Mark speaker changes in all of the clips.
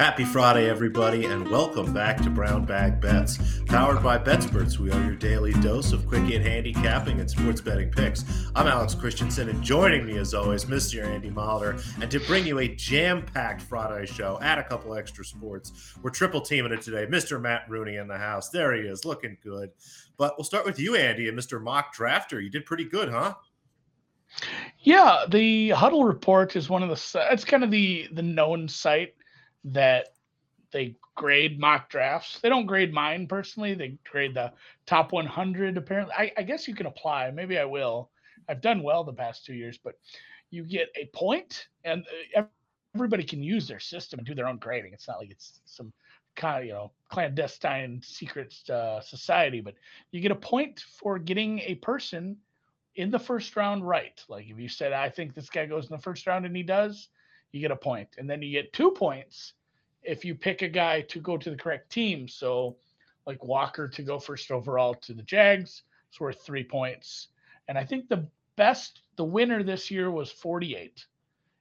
Speaker 1: Happy Friday, everybody, and welcome back to Brown Bag Bets. Powered by BetSperts, we are your daily dose of quick and handicapping and sports betting picks. I'm Alex Christensen, and joining me, as always, Mr. Andy Mahler. And to bring you a jam packed Friday show, add a couple extra sports, we're triple teaming it today. Mr. Matt Rooney in the house. There he is, looking good. But we'll start with you, Andy, and Mr. Mock Drafter. You did pretty good, huh?
Speaker 2: Yeah, the Huddle Report is one of the. It's kind of the the known site that they grade mock drafts. They don't grade mine personally. They grade the top 100. Apparently, I, I guess you can apply. Maybe I will. I've done well the past two years, but you get a point, and uh, everybody can use their system and do their own grading. It's not like it's some kind of you know clandestine secret uh, society, but you get a point for getting a person in the first round right. Like if you said, I think this guy goes in the first round and he does, you get a point. And then you get two points if you pick a guy to go to the correct team. So, like Walker to go first overall to the Jags, it's worth three points. And I think the best, the winner this year was 48.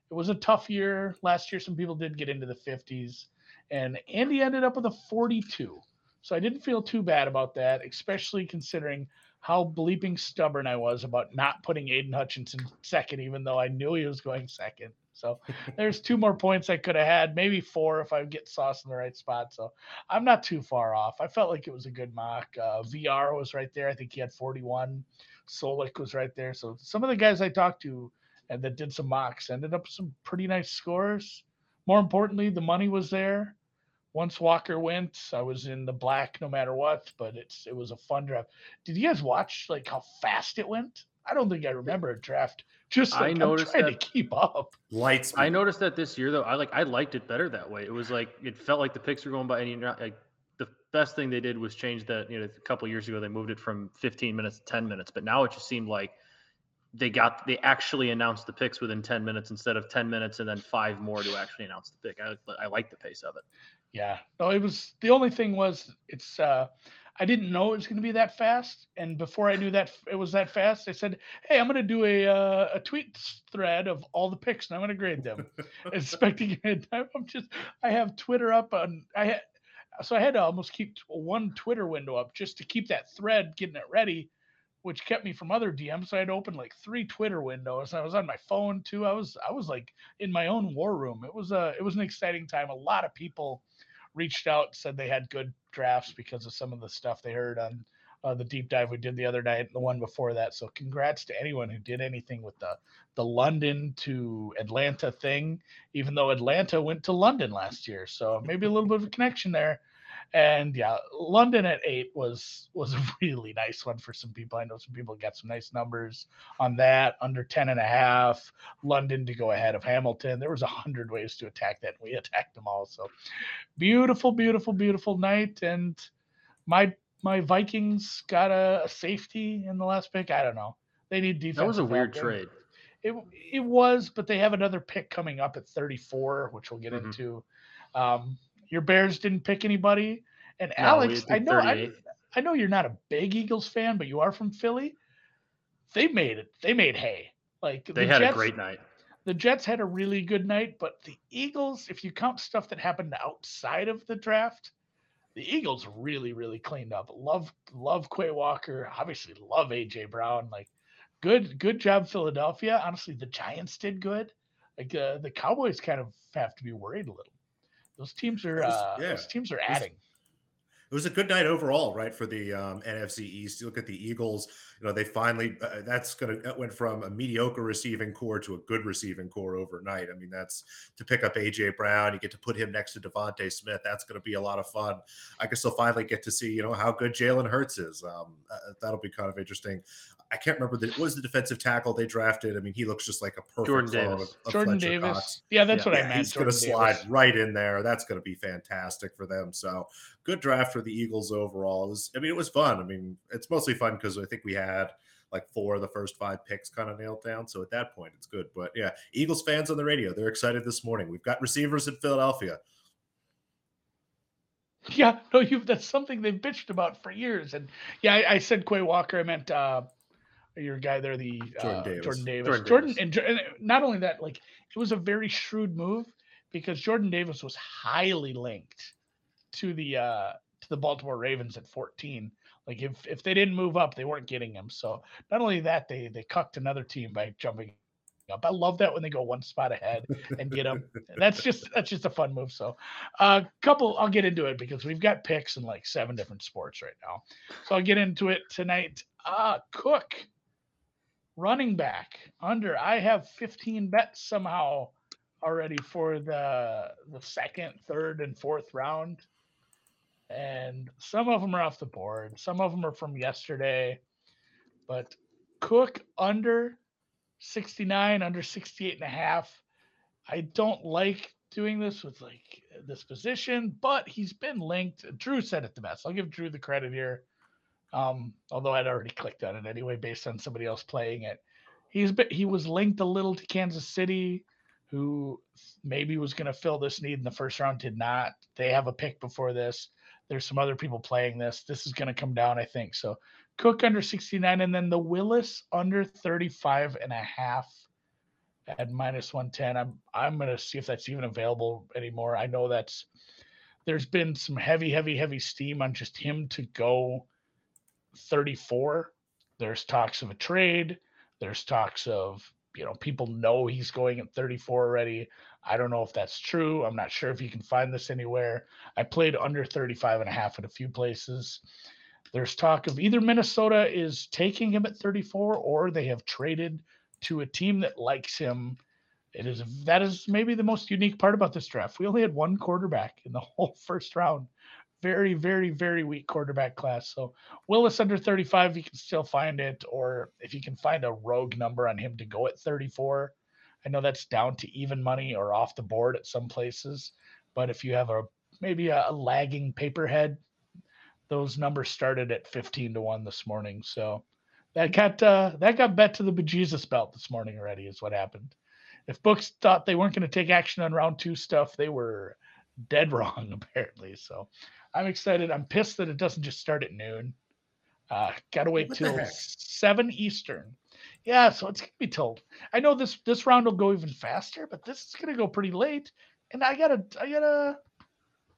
Speaker 2: It was a tough year last year. Some people did get into the 50s, and Andy ended up with a 42. So I didn't feel too bad about that, especially considering how bleeping stubborn I was about not putting Aidan Hutchinson second, even though I knew he was going second. So there's two more points I could have had, maybe four if I get sauce in the right spot. So I'm not too far off. I felt like it was a good mock. Uh, VR was right there. I think he had 41. Solik was right there. So some of the guys I talked to and that did some mocks ended up with some pretty nice scores. More importantly, the money was there. Once Walker went, I was in the black no matter what, but it's it was a fun draft. Did you guys watch like how fast it went? I don't think I remember a draft just like I noticed I'm trying that, to keep up.
Speaker 3: Lights. I noticed that this year though. I like I liked it better that way. It was like it felt like the picks were going by, and you're not like the best thing they did was change that. You know, a couple years ago they moved it from 15 minutes to 10 minutes, but now it just seemed like they got they actually announced the picks within 10 minutes instead of 10 minutes and then five more to actually announce the pick. I I like the pace of it.
Speaker 2: Yeah. No, it was the only thing was it's uh I didn't know it was going to be that fast. And before I knew that it was that fast, I said, "Hey, I'm going to do a uh, a tweet thread of all the picks, and I'm going to grade them." Expecting it, I'm just I have Twitter up on I had so I had to almost keep one Twitter window up just to keep that thread getting it ready, which kept me from other DMs. So I had opened like three Twitter windows. I was on my phone too. I was I was like in my own war room. It was a it was an exciting time. A lot of people reached out said they had good drafts because of some of the stuff they heard on uh, the deep dive we did the other night, and the one before that. So congrats to anyone who did anything with the the London to Atlanta thing, even though Atlanta went to London last year. So maybe a little bit of a connection there. And yeah, London at eight was was a really nice one for some people. I know some people got some nice numbers on that. Under 10 and a half, London to go ahead of Hamilton. There was a hundred ways to attack that. We attacked them all. So beautiful, beautiful, beautiful night. And my my Vikings got a, a safety in the last pick. I don't know. They need defense.
Speaker 3: That was a weird trade.
Speaker 2: It it was, but they have another pick coming up at 34, which we'll get mm-hmm. into. Um, your Bears didn't pick anybody. And no, Alex, I know I, I know you're not a big Eagles fan, but you are from Philly. They made it. They made hay. Like
Speaker 3: they the had Jets, a great night.
Speaker 2: The Jets had a really good night, but the Eagles, if you count stuff that happened outside of the draft, the Eagles really, really cleaned up. Love, love Quay Walker. Obviously, love AJ Brown. Like, good, good job, Philadelphia. Honestly, the Giants did good. Like uh, the Cowboys kind of have to be worried a little. Those teams are uh, yeah. those teams are adding.
Speaker 1: It was a good night overall, right, for the um, NFC East. You look at the Eagles; you know they finally uh, that's going to that went from a mediocre receiving corps to a good receiving corps overnight. I mean, that's to pick up AJ Brown. You get to put him next to DeVonta Smith. That's going to be a lot of fun. I guess they'll finally get to see you know how good Jalen Hurts is. Um, uh, that'll be kind of interesting. I can't remember the was the defensive tackle they drafted. I mean, he looks just like a perfect
Speaker 3: Jordan Davis.
Speaker 1: Of,
Speaker 2: Jordan
Speaker 1: Fletcher
Speaker 2: Davis.
Speaker 1: Cox.
Speaker 2: Yeah, that's yeah. what
Speaker 1: I
Speaker 2: meant.
Speaker 1: He's going to slide right in there. That's going to be fantastic for them. So good draft for the Eagles overall. It was, I mean, it was fun. I mean, it's mostly fun because I think we had like four of the first five picks kind of nailed down. So at that point, it's good. But yeah, Eagles fans on the radio, they're excited this morning. We've got receivers in Philadelphia.
Speaker 2: Yeah, no, you've that's something they've bitched about for years. And yeah, I, I said Quay Walker. I meant uh your guy there, the Jordan uh, Davis. Jordan Davis. Jordan, Jordan Davis. And, and not only that, like it was a very shrewd move because Jordan Davis was highly linked to the uh, to the Baltimore Ravens at 14. Like if if they didn't move up, they weren't getting him. So not only that, they they cucked another team by jumping up. I love that when they go one spot ahead and get them. that's just that's just a fun move. So, a uh, couple I'll get into it because we've got picks in like seven different sports right now. So I'll get into it tonight. Uh Cook running back under. I have 15 bets somehow already for the the second, third, and fourth round and some of them are off the board. Some of them are from yesterday. But Cook under 69, under 68 and a half. I don't like doing this with like this position, but he's been linked. Drew said it the best. I'll give Drew the credit here. Um, although I'd already clicked on it anyway based on somebody else playing it. He's been, he was linked a little to Kansas City, who maybe was going to fill this need in the first round, did not. They have a pick before this. There's some other people playing this. This is going to come down, I think. So Cook under 69 and then the Willis under 35 and a half at minus 110. I'm I'm going to see if that's even available anymore. I know that's there's been some heavy heavy heavy steam on just him to go 34. There's talks of a trade. There's talks of you know, people know he's going at 34 already. I don't know if that's true. I'm not sure if you can find this anywhere. I played under 35 and a half in a few places. There's talk of either Minnesota is taking him at 34 or they have traded to a team that likes him. It is that is maybe the most unique part about this draft. We only had one quarterback in the whole first round very, very, very weak quarterback class. So Willis under 35, you can still find it, or if you can find a rogue number on him to go at 34. I know that's down to even money or off the board at some places, but if you have a maybe a, a lagging pay-per-head, those numbers started at 15 to 1 this morning. So that got uh, that got bet to the bejesus belt this morning already, is what happened. If books thought they weren't going to take action on round two stuff, they were dead wrong apparently. So I'm excited. I'm pissed that it doesn't just start at noon. Uh, gotta wait till seven Eastern. Yeah, so it's gonna be told. I know this this round will go even faster, but this is gonna go pretty late. And I got a I got a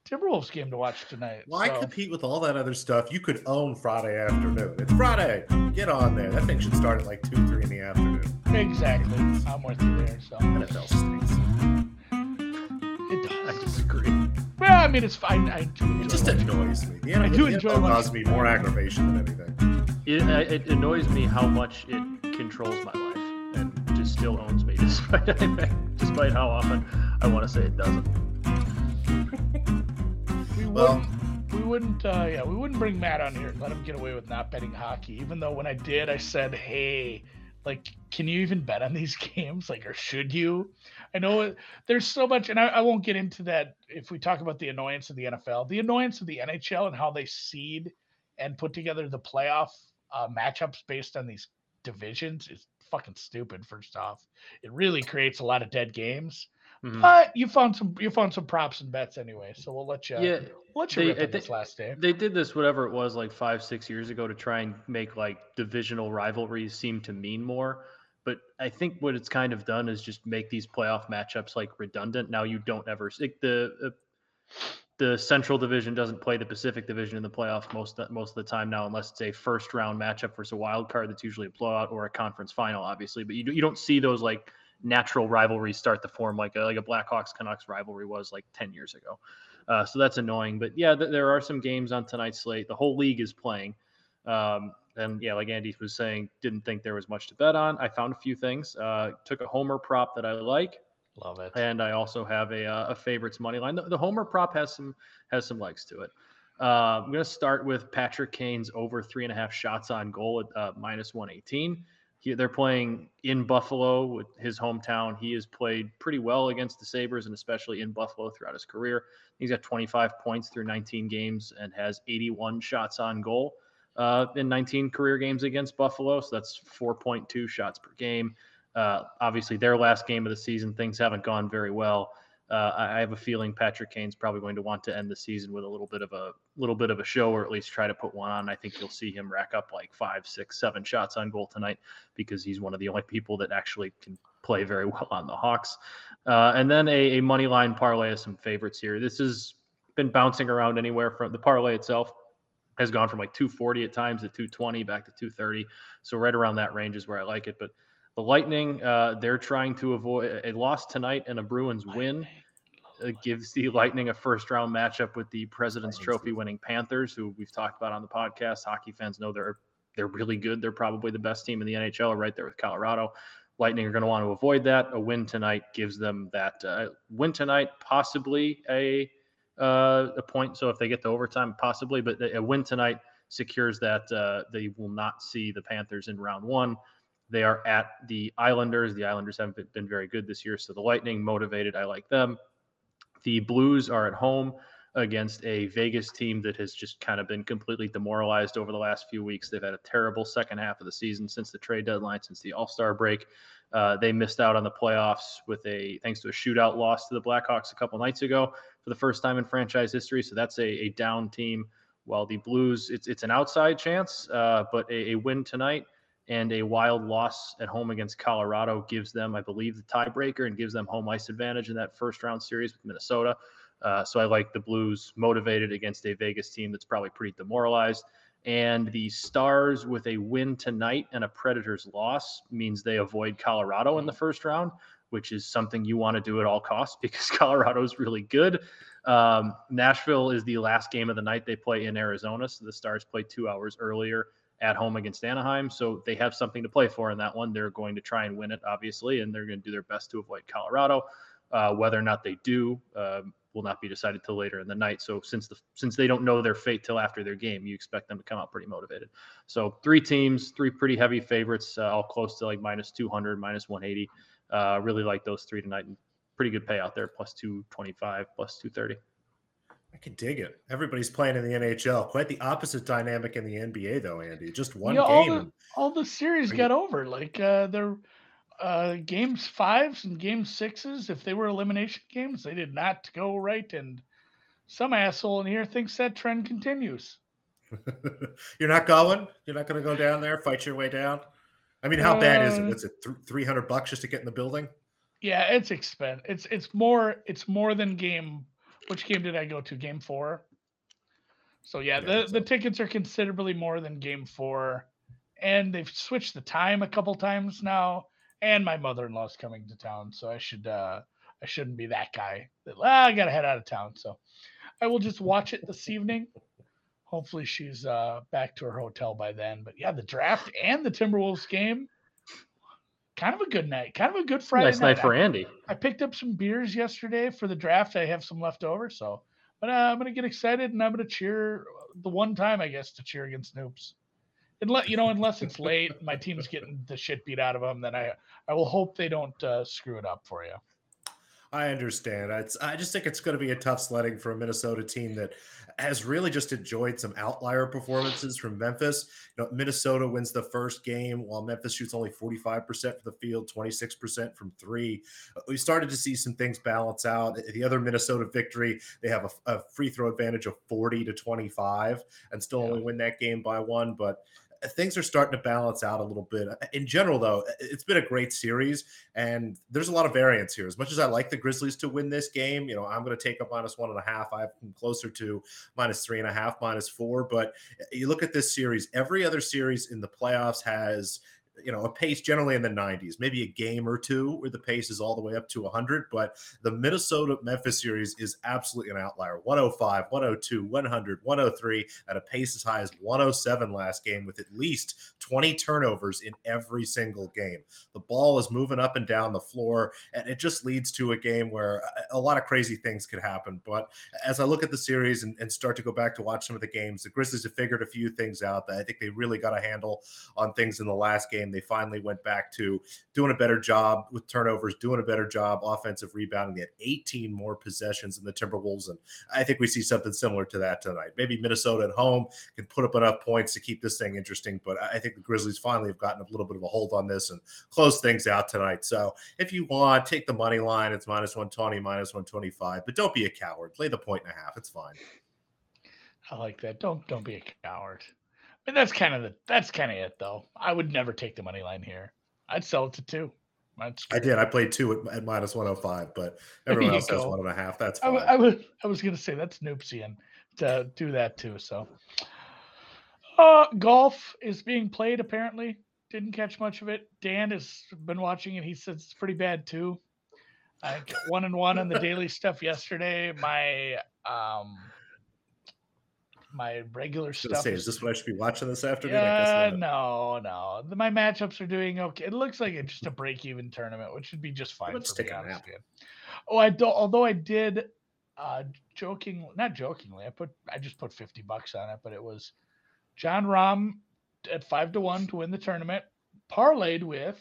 Speaker 2: Timberwolves game to watch tonight.
Speaker 1: Why so. compete with all that other stuff? You could own Friday afternoon. It's Friday. Get on there. That thing should start at like two, three in the afternoon.
Speaker 2: Exactly. I'm with you there. So
Speaker 1: NFL stinks.
Speaker 2: I mean, it's fine. I
Speaker 1: do it just annoys me. The I do enjoy it. Causes me more aggravation than anything.
Speaker 3: It, it annoys me how much it controls my life and just still owns me, despite despite how often I want to say it doesn't.
Speaker 2: we well, wouldn't, we wouldn't, uh, yeah, we wouldn't bring Matt on here and let him get away with not betting hockey. Even though when I did, I said, "Hey, like, can you even bet on these games? Like, or should you?" I know there's so much, and I, I, won't get into that if we talk about the annoyance of the NFL, the annoyance of the NHL, and how they seed and put together the playoff uh, matchups based on these divisions is fucking stupid. First off, it really creates a lot of dead games. Mm-hmm. But you found some you found some props and bets anyway, so we'll let you yeah we'll let you they, this last day.
Speaker 3: They did this whatever it was like five six years ago to try and make like divisional rivalries seem to mean more. But I think what it's kind of done is just make these playoff matchups like redundant. Now you don't ever like the uh, the Central Division doesn't play the Pacific Division in the playoffs most most of the time now, unless it's a first round matchup versus a wild card that's usually a blowout or a conference final, obviously. But you you don't see those like natural rivalries start to form like a like a Blackhawks Canucks rivalry was like ten years ago. Uh, so that's annoying. But yeah, th- there are some games on tonight's slate. The whole league is playing. Um, and yeah, like Andy was saying, didn't think there was much to bet on. I found a few things. Uh, took a homer prop that I like.
Speaker 2: Love it.
Speaker 3: And I also have a, uh, a favorites money line. The, the, homer prop has some has some legs to it. Uh, I'm going to start with Patrick Kane's over three and a half shots on goal at uh, minus 118. He, they're playing in Buffalo with his hometown. He has played pretty well against the Sabres and especially in Buffalo throughout his career. He's got 25 points through 19 games and has 81 shots on goal uh, in 19 career games against Buffalo. So that's 4.2 shots per game. Uh, obviously, their last game of the season, things haven't gone very well. Uh, I have a feeling Patrick Kane's probably going to want to end the season with a little bit of a little bit of a show, or at least try to put one on. I think you'll see him rack up like five, six, seven shots on goal tonight because he's one of the only people that actually can play very well on the Hawks. Uh, and then a, a money line parlay of some favorites here. This has been bouncing around anywhere from the parlay itself has gone from like 240 at times to 220 back to 230. So right around that range is where I like it. But the Lightning, uh, they're trying to avoid a loss tonight and a Bruins win. Uh, gives the Lightning a first round matchup with the President's Trophy winning Panthers, who we've talked about on the podcast. Hockey fans know they're they're really good. They're probably the best team in the NHL, right there with Colorado. Lightning are going to want to avoid that. A win tonight gives them that uh, win tonight, possibly a uh, a point. So if they get to overtime, possibly, but a win tonight secures that uh, they will not see the Panthers in round one. They are at the Islanders. The Islanders haven't been very good this year, so the Lightning motivated. I like them. The Blues are at home against a Vegas team that has just kind of been completely demoralized over the last few weeks. They've had a terrible second half of the season since the trade deadline, since the All Star break. Uh, they missed out on the playoffs with a thanks to a shootout loss to the Blackhawks a couple nights ago for the first time in franchise history. So that's a, a down team. While the Blues, it's it's an outside chance, uh, but a, a, win tonight and a wild loss at home against Colorado gives them, I believe, the tiebreaker and gives them home ice advantage in that first round series with Minnesota. Uh, so I like the Blues motivated against a Vegas team that's probably pretty demoralized. And the Stars with a win tonight and a Predators loss means they avoid Colorado in the first round, which is something you want to do at all costs because Colorado is really good. Um, Nashville is the last game of the night they play in Arizona. So the Stars play two hours earlier at home against Anaheim. So they have something to play for in that one. They're going to try and win it, obviously, and they're going to do their best to avoid Colorado. Uh, whether or not they do um, will not be decided till later in the night. So since the since they don't know their fate till after their game, you expect them to come out pretty motivated. So three teams, three pretty heavy favorites, uh, all close to like minus 200, minus 180. Uh, really like those three tonight. Pretty good payout there, plus 225, plus 230.
Speaker 1: I can dig it. Everybody's playing in the NHL. Quite the opposite dynamic in the NBA, though, Andy. Just one game.
Speaker 2: All the, all the series got over. Like uh, they're uh, games fives and game sixes. If they were elimination games, they did not go right. And some asshole in here thinks that trend continues.
Speaker 1: You're not going. You're not going to go down there, fight your way down. I mean, how uh, bad is it? What's it? Three hundred bucks just to get in the building?
Speaker 2: Yeah, it's expensive. It's it's more it's more than game which game did I go to? Game four. So yeah, yeah the, the tickets are considerably more than game four. And they've switched the time a couple times now. And my mother-in-law's coming to town, so I should uh I shouldn't be that guy that ah, I gotta head out of town. So I will just watch it this evening. Hopefully she's uh back to her hotel by then. But yeah, the draft and the Timberwolves game kind of a good night, kind of a good Friday
Speaker 3: nice night, night for Andy.
Speaker 2: I picked up some beers yesterday for the draft. I have some left over, so but uh, I'm gonna get excited and I'm gonna cheer the one time I guess to cheer against Noops. Unless you know, unless it's late, my team's getting the shit beat out of them, then I I will hope they don't uh, screw it up for you.
Speaker 1: I understand. It's, I just think it's going to be a tough sledding for a Minnesota team that has really just enjoyed some outlier performances from Memphis. You know, Minnesota wins the first game while Memphis shoots only 45% for the field, 26% from three. Uh, we started to see some things balance out. The other Minnesota victory, they have a, a free throw advantage of 40 to 25 and still yeah. only win that game by one. But things are starting to balance out a little bit. In general, though, it's been a great series, and there's a lot of variance here. As much as I like the Grizzlies to win this game, you know, I'm going to take a minus one and a half. I'm closer to minus three and a half, minus four. But you look at this series, every other series in the playoffs has you know a pace generally in the 90s maybe a game or two where the pace is all the way up to 100 but the minnesota memphis series is absolutely an outlier. 105 102 100 103 at a pace as high as 107 last game with at least 20 turnovers in every single game. The ball is moving up and down the floor and it just leads to a game where a lot of crazy things could happen. But as i look at the series and, and start to go back to watch some of the games the grizzlies have figured a few things out that i think they really got a handle on things in the last game game, they finally went back to doing a better job with turnovers, doing a better job offensive rebounding. They had 18 more possessions than the Timberwolves, and I think we see something similar to that tonight. Maybe Minnesota at home can put up enough points to keep this thing interesting, but I think the Grizzlies finally have gotten a little bit of a hold on this and close things out tonight. So if you want, take the money line. It's minus 120, minus 125, but don't be a coward. Lay the point and a half. It's fine.
Speaker 2: I like that. Don't don't be a coward. And that's kind of the that's kind of it though. I would never take the money line here. I'd sell it to two.
Speaker 1: I did. I played two at, at minus 105, but everyone else has one and a half. That's
Speaker 2: I,
Speaker 1: fine.
Speaker 2: w- I was I was gonna say that's Noopsian to do that too. So, uh, golf is being played. Apparently, didn't catch much of it. Dan has been watching it. He says it's pretty bad too. I got one and one on the daily stuff yesterday. My um, my regular stuff.
Speaker 1: say,
Speaker 2: is-
Speaker 1: is this what I should be watching this afternoon? I
Speaker 2: yeah,
Speaker 1: guess
Speaker 2: no, no. My matchups are doing okay. It looks like it's just a break-even tournament, which would be just fine
Speaker 1: Let's
Speaker 2: for me,
Speaker 1: take a
Speaker 2: honestly. Oh, I don't. Although I did, uh, joking, not jokingly, I put, I just put fifty bucks on it, but it was Jon Rahm at five to one to win the tournament, parlayed with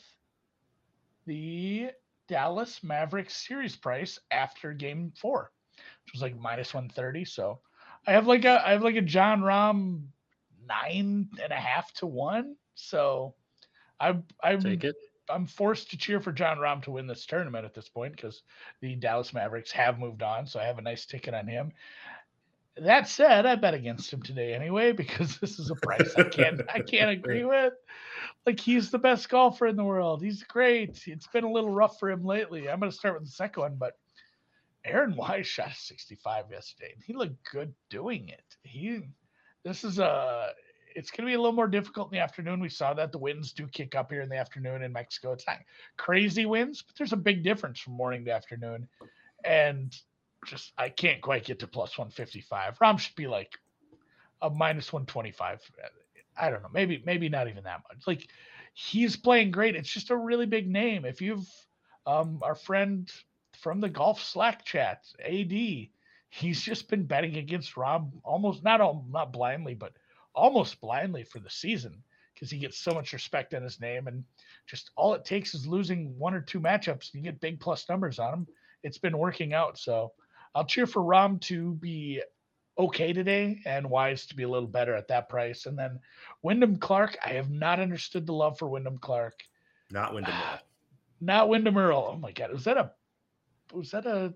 Speaker 2: the Dallas Mavericks series price after Game Four, which was like minus one thirty. So I have like a, I have like a Jon Rahm nine and a half to one. So I'm I'm
Speaker 3: Take it.
Speaker 2: I'm forced to cheer for Jon Rahm to win this tournament at this point because the Dallas Mavericks have moved on. So I have a nice ticket on him. That said, I bet against him today anyway because this is a price I can't I can't agree with. Like he's the best golfer in the world. He's great. It's been a little rough for him lately. I'm going to start with the second one, but Aaron Wise shot a 65 yesterday. and He looked good doing it. He this is a it's going to be a little more difficult in the afternoon. We saw that the winds do kick up here in the afternoon in Mexico. It's not crazy winds, but there's a big difference from morning to afternoon. And just I can't quite get to plus 155. Rahm should be like a minus 125. I don't know, maybe maybe not even that much. Like he's playing great. It's just a really big name. If you've um our friend from the golf Slack chat, AD, he's just been betting against Rob almost not all not blindly, but almost blindly for the season because he gets so much respect in his name and just all it takes is losing one or two matchups and you get big plus numbers on him. It's been working out. So I'll cheer for Rahm to be okay today and Wise to be a little better at that price. And then Wyndham Clark, I have not understood the love for Wyndham Clark.
Speaker 1: Not Windom Earle.
Speaker 2: Not Windom Earle. Oh my god, was that a was that a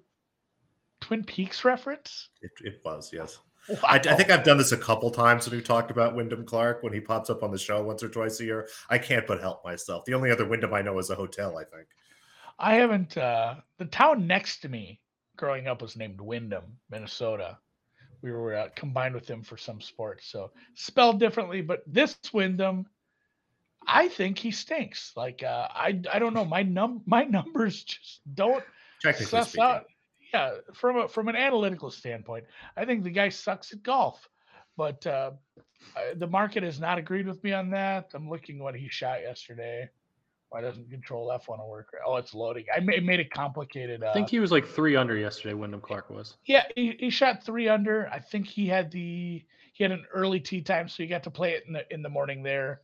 Speaker 2: Twin Peaks reference?
Speaker 1: It, it was, yes.
Speaker 2: Wow.
Speaker 1: I, I think I've done this a couple times when we've talked about Wyndham Clark when he pops up on the show once or twice a year. I can't but help myself. The only other Windom I know is a hotel, I think.
Speaker 2: I haven't. Uh, the town next to me growing up was named Wyndham, Minnesota. We were uh, combined with him for some sports, so spelled differently. But this Wyndham, I think he stinks. Like uh, I, I don't know. My num, my numbers just don't
Speaker 1: Technically
Speaker 2: suss
Speaker 1: speaking.
Speaker 2: out. Yeah, from a from an analytical standpoint, I think the guy sucks at golf. But uh, the market has not agreed with me on that. I'm looking what he shot yesterday. Why doesn't Control F want to work? Oh, it's loading. I made, made it complicated. Uh,
Speaker 3: I think he was like three under yesterday. Wyndham Clark was.
Speaker 2: yeah, he, he shot three under. I think he had the he had an early tee time, so he got to play it in the in the morning there.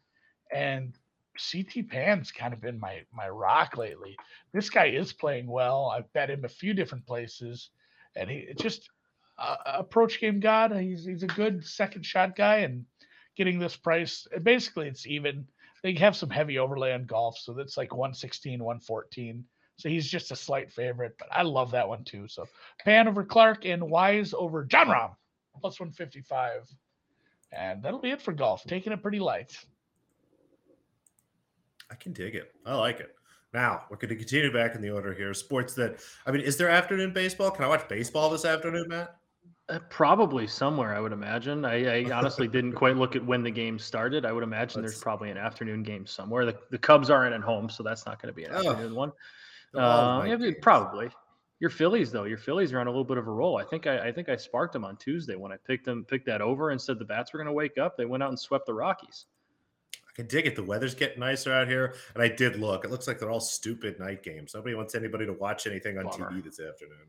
Speaker 2: And CT Pan's kind of been my my rock lately. This guy is playing well. I've bet him a few different places, and he just uh, approach game god. He's he's a good second shot guy, and getting this price basically it's even. They have some heavy overlay on golf, so that's like 116, 114. So he's just a slight favorite, but I love that one too. So Pan over Clark and Wise over Jon Rahm, plus 155. And that'll be it for golf. Taking it pretty light.
Speaker 1: I can dig it. I like it. Now we're going to continue back in the order here. Sports that I mean, is there afternoon baseball? Can I watch baseball this afternoon, Matt?
Speaker 3: Uh, probably somewhere, I would imagine. I, I honestly didn't quite look at when the game started. I would imagine there's
Speaker 1: Let's-
Speaker 3: probably an afternoon game somewhere. The, the Cubs aren't at home, so that's not going to be an
Speaker 1: Oh,
Speaker 3: afternoon one. Uh, yeah, probably. Your Phillies, though, your Phillies are on a little bit of a roll. I think I, I think I sparked them on Tuesday when I picked them, picked that over and said the bats were going to wake up. They went out and swept the Rockies.
Speaker 1: I can dig it. The weather's getting nicer out here, and I did look. It looks like they're all stupid night games. Nobody wants anybody to watch anything on
Speaker 3: Bummer.
Speaker 1: TV this afternoon.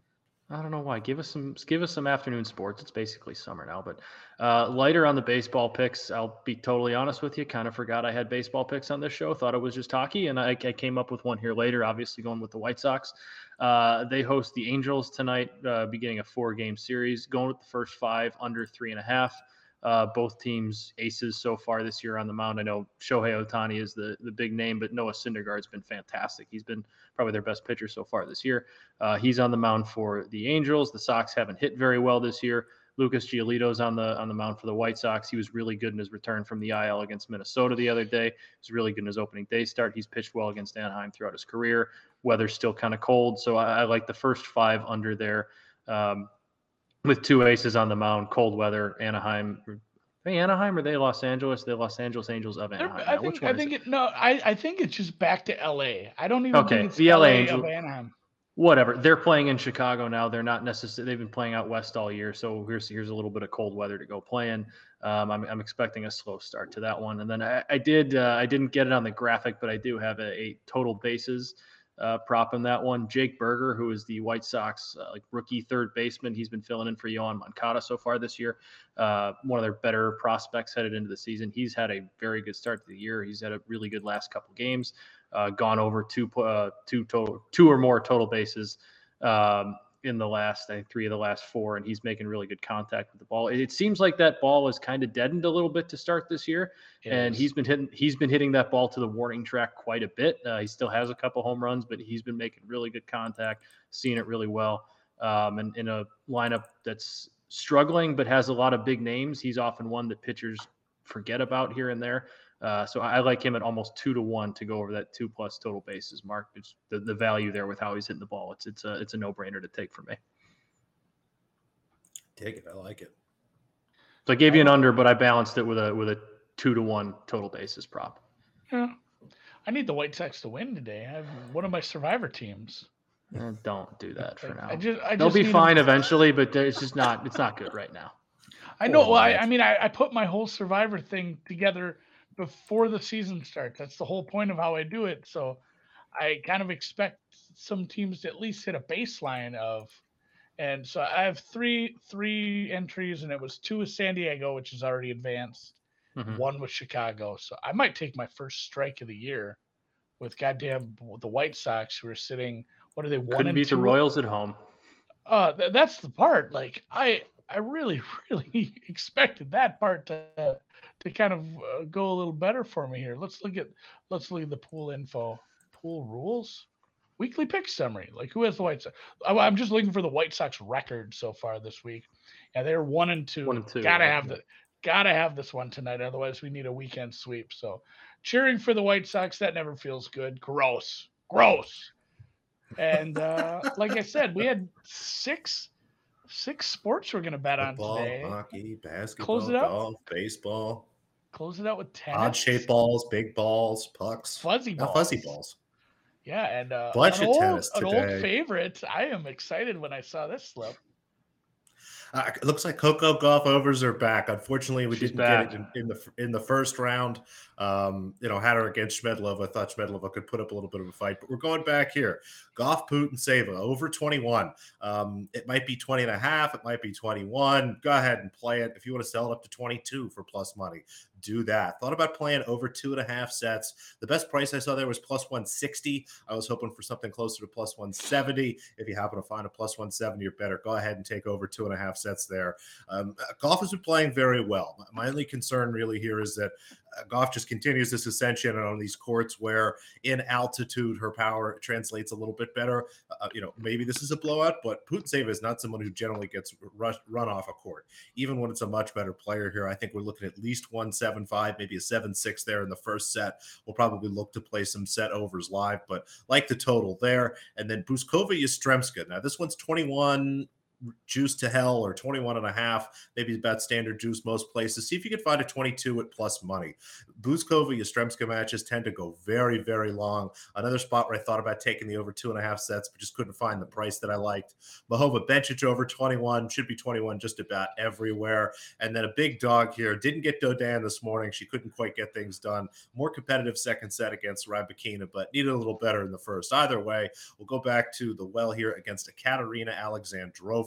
Speaker 3: I don't know why. Give us some give us some afternoon sports. It's basically summer now, but uh, lighter on the baseball picks. I'll be totally honest with you. Kind of forgot I had baseball picks on this show. Thought it was just hockey, and I, I came up with one here later. Obviously, going with the White Sox. Uh, they host the Angels tonight, uh, beginning a four game series. Going with the first five under three and a half. Uh, both teams aces so far this year on the mound. I know Shohei Ohtani is the the big name, but Noah Syndergaard's been fantastic. He's been probably their best pitcher so far this year. Uh, he's on the mound for the Angels. The Sox haven't hit very well this year. Lucas Giolito's on the on the mound for the White Sox. He was really good in his return from the IL against Minnesota the other day. He was really good in his opening day start. He's pitched well against Anaheim throughout his career. Weather's still kind of cold, so I, I, like the first five under there. Um, with two aces on the mound, cold weather, Anaheim. Hey, Anaheim or they Los Angeles? They Los Angeles Angels of Anaheim.
Speaker 2: I think, I think it? it? no, I, I think it's just back to LA. I don't even
Speaker 3: okay,
Speaker 2: the
Speaker 3: LA, LA Angel, of Anaheim whatever. They're playing in Chicago now. They're not necessarily. They've been playing out west all year, so here's here's a little bit of cold weather to go playing. Um, I'm, I'm expecting a slow start to that one, and then I, I did uh, I didn't get it on the graphic, but I do have a, a total bases uh, prop in that one. Jake Burger, who is the White Sox uh, like rookie third baseman, he's been filling in for Yoan Moncada so far this year. Uh, one of their better prospects headed into the season. He's had a very good start to the year. He's had a really good last couple games uh, gone over two uh, two total two or more total bases um, in the last I think three of the last four, and he's making really good contact with the ball. It, it seems like that ball was kind of deadened a little bit to start this year, it and he's been hitting he's been hitting that ball to the warning track quite a bit. Uh, he still has a couple home runs, but he's been making really good contact, seeing it really well. Um, and in a lineup that's struggling but has a lot of big names, he's often one that pitchers forget about here and there. Uh, so I like him at almost two to one to go over that two plus total bases mark. It's the, the value there with how he's hitting the ball. It's it's a it's a no brainer to take for me.
Speaker 1: Take it. I like it.
Speaker 3: So I gave you an under, but I balanced it with a with a two to one total bases prop.
Speaker 2: Yeah, I need the White Sox to win today. I have one of my survivor teams.
Speaker 3: Eh, don't do that for now.
Speaker 2: I just, I
Speaker 3: They'll be fine eventually, but it's just not it's not good right now.
Speaker 2: I know. Well, I, I mean, I, I put my whole survivor thing together before the season starts. That's the whole point of how I do it. So I kind of expect some teams to at least hit a baseline of and so I have three three entries and it was two with San Diego, which is already advanced, mm-hmm. one with Chicago. So I might take my first strike of the year with goddamn the White Sox who are sitting what are they one
Speaker 3: Couldn't beat two? the Royals at home.
Speaker 2: Uh th- that's the part. Like I I really really expected that part to to kind of uh, go a little better for me here. Let's look at let's look at the pool info, pool rules, weekly pick summary. Like who has the White Sox? I'm just looking for the White Sox record so far this week. Yeah, they're one and two. One and two. Gotta have the gotta have this one tonight. Otherwise, we need a weekend sweep. So, cheering for the White Sox that never feels good. Gross, gross. And uh, like I said, we had six six sports we're gonna bet Football, on today.
Speaker 1: Hockey, basketball, Close it out. golf, baseball.
Speaker 2: Close it out with tennis.
Speaker 1: Odd shaped balls, big balls, pucks.
Speaker 2: Fuzzy balls.
Speaker 1: fuzzy balls.
Speaker 2: Yeah, and uh,
Speaker 1: bunch
Speaker 2: of
Speaker 1: old.
Speaker 2: An old favorite. I am excited when I saw this slip.
Speaker 1: Uh, it looks like Coco Gauff overs are back. Unfortunately, we She's didn't back. get it in, in, the in the first round. Um, you know, had her against Schmiedlova. Thought Schmiedlova could put up a little bit of a fight, but we're going back here. Gauff Putin Putintseva over 21. Um, it might be 20 and a half. It might be 21. Go ahead and play it. If you want to sell it up to 22 for plus money, do that. Thought about playing over two and a half sets. The best price I saw there was plus 160. I was hoping for something closer to plus 170. If you happen to find a plus 170 or better, go ahead and take over two and a half sets there. Um, Gauff has been playing very well. My only concern really here is that uh, Gauff just continues this ascension on these courts where in altitude her power translates a little bit better. Uh, you know, maybe this is a blowout, but Putintseva is not someone who generally gets rush, run off a court. Even when it's a much better player here, I think we're looking at least one seven five, maybe a seven six there in the first set. We'll probably look to play some set overs live, but like the total there. And then Bouzkova Yastremska. Now this one's twenty one juice to hell or 21 and a half, maybe about standard juice most places. See if you can find a 22 at plus money. Bouzkova, Yastremska matches tend to go very, very long. Another spot where I thought about taking the over two and a half sets, but just couldn't find the price that I liked. Mahova Bencic over 21, should be 21 just about everywhere. And then a big dog here. Didn't get Dodin this morning. She couldn't quite get things done. More competitive second set against Rybakina, but needed a little better in the first. Either way, we'll go back to the well here against a Katerina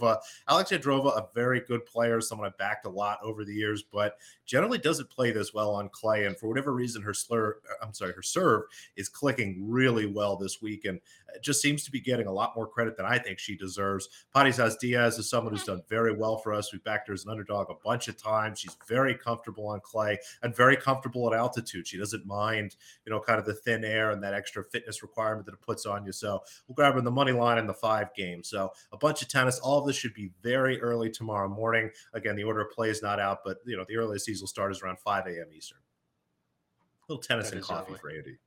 Speaker 1: Alexandrova. Alexandrova. Alexandrova, a very good player, someone I've backed a lot over the years, but generally doesn't play this well on clay. And for whatever reason, her slur, uh, I'm sorry, her serve is clicking really well this week, and uh, just seems to be getting a lot more credit than I think she deserves. Patizas Diaz is someone who's done very well for us. We backed her as an underdog a bunch of times. She's very comfortable on clay and very comfortable at altitude. She doesn't mind, you know, kind of the thin air and that extra fitness requirement that it puts on you. So we'll grab her in the money line in the five game. So a bunch of tennis. All of this This should be very early tomorrow morning. Again, the order of play is not out, but you know the earliest these will start is around 5 a.m. Eastern. A little tennis
Speaker 3: That
Speaker 1: and coffee
Speaker 3: early.
Speaker 1: for Andy.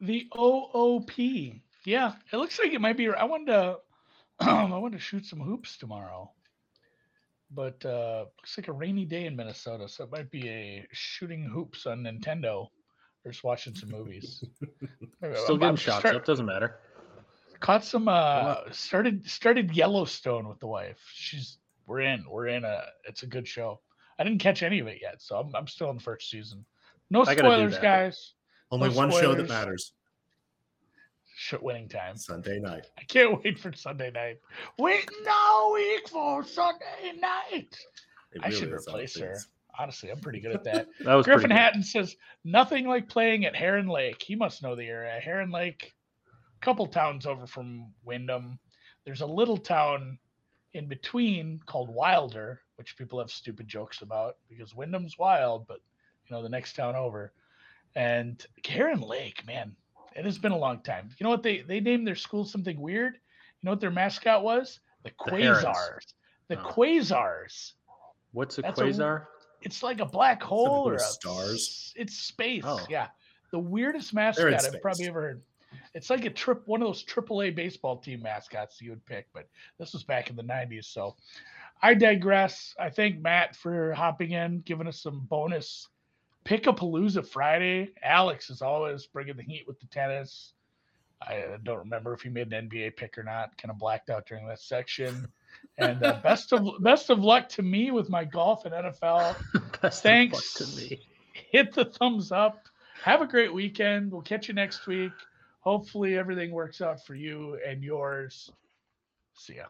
Speaker 2: The OOP. Yeah, it looks like it might be. I wanted to. I wanted to shoot some hoops tomorrow, but uh, looks like a rainy day in Minnesota, so it might be a shooting hoops on Nintendo or just watching some movies.
Speaker 3: Still getting shots
Speaker 2: start-
Speaker 3: up. Doesn't matter.
Speaker 2: Caught some. Uh, started started Yellowstone with the wife. She's we're in. We're in a. It's a good show. I didn't catch any of it yet, so I'm I'm still in the first season. No
Speaker 3: I gotta do
Speaker 2: spoilers, guys.
Speaker 1: Only
Speaker 2: No
Speaker 1: one show that matters
Speaker 2: Shit winning time.
Speaker 1: Sunday night.
Speaker 2: I can't wait for Sunday night. Waiting all week for Sunday night.
Speaker 1: It
Speaker 2: I should
Speaker 1: really is how it
Speaker 2: replace her.
Speaker 1: is.
Speaker 2: Honestly, I'm pretty good at that.
Speaker 3: That was
Speaker 2: Griffin
Speaker 3: pretty.
Speaker 2: Hatton says nothing like playing at Heron Lake. He must know the area. Heron Lake, a couple towns over from Windom. There's a little town in between called Wilder, which people have stupid jokes about because Windom's wild, but you know the next town over. And Heron Lake, man, it has been a long time. You know what they they named their school something weird? You know what their mascot was? The
Speaker 3: The
Speaker 2: Quasars. The
Speaker 3: Oh.
Speaker 2: Quasars.
Speaker 3: What's a
Speaker 2: That's a-
Speaker 3: quasar?
Speaker 2: It's like a black hole or a
Speaker 1: stars?
Speaker 2: It's space.
Speaker 3: Oh.
Speaker 2: Yeah, the weirdest mascot I've probably ever heard. It's like a trip, one of those AAA baseball team mascots you would pick, but this was back in the '90s. So I digress. I thank Matt for hopping in, giving us some bonus pick a palooza Friday. Alex is always bringing the heat with the tennis. I uh, don't remember if he made an NBA pick or not. Kind of blacked out during that section. And uh, best of best of luck to me with my golf and NFL
Speaker 3: Best
Speaker 2: Thanks.
Speaker 3: to me.
Speaker 2: hit the thumbs up. Have a great weekend. We'll catch you next week. Hopefully, everything works out for you and yours. See ya.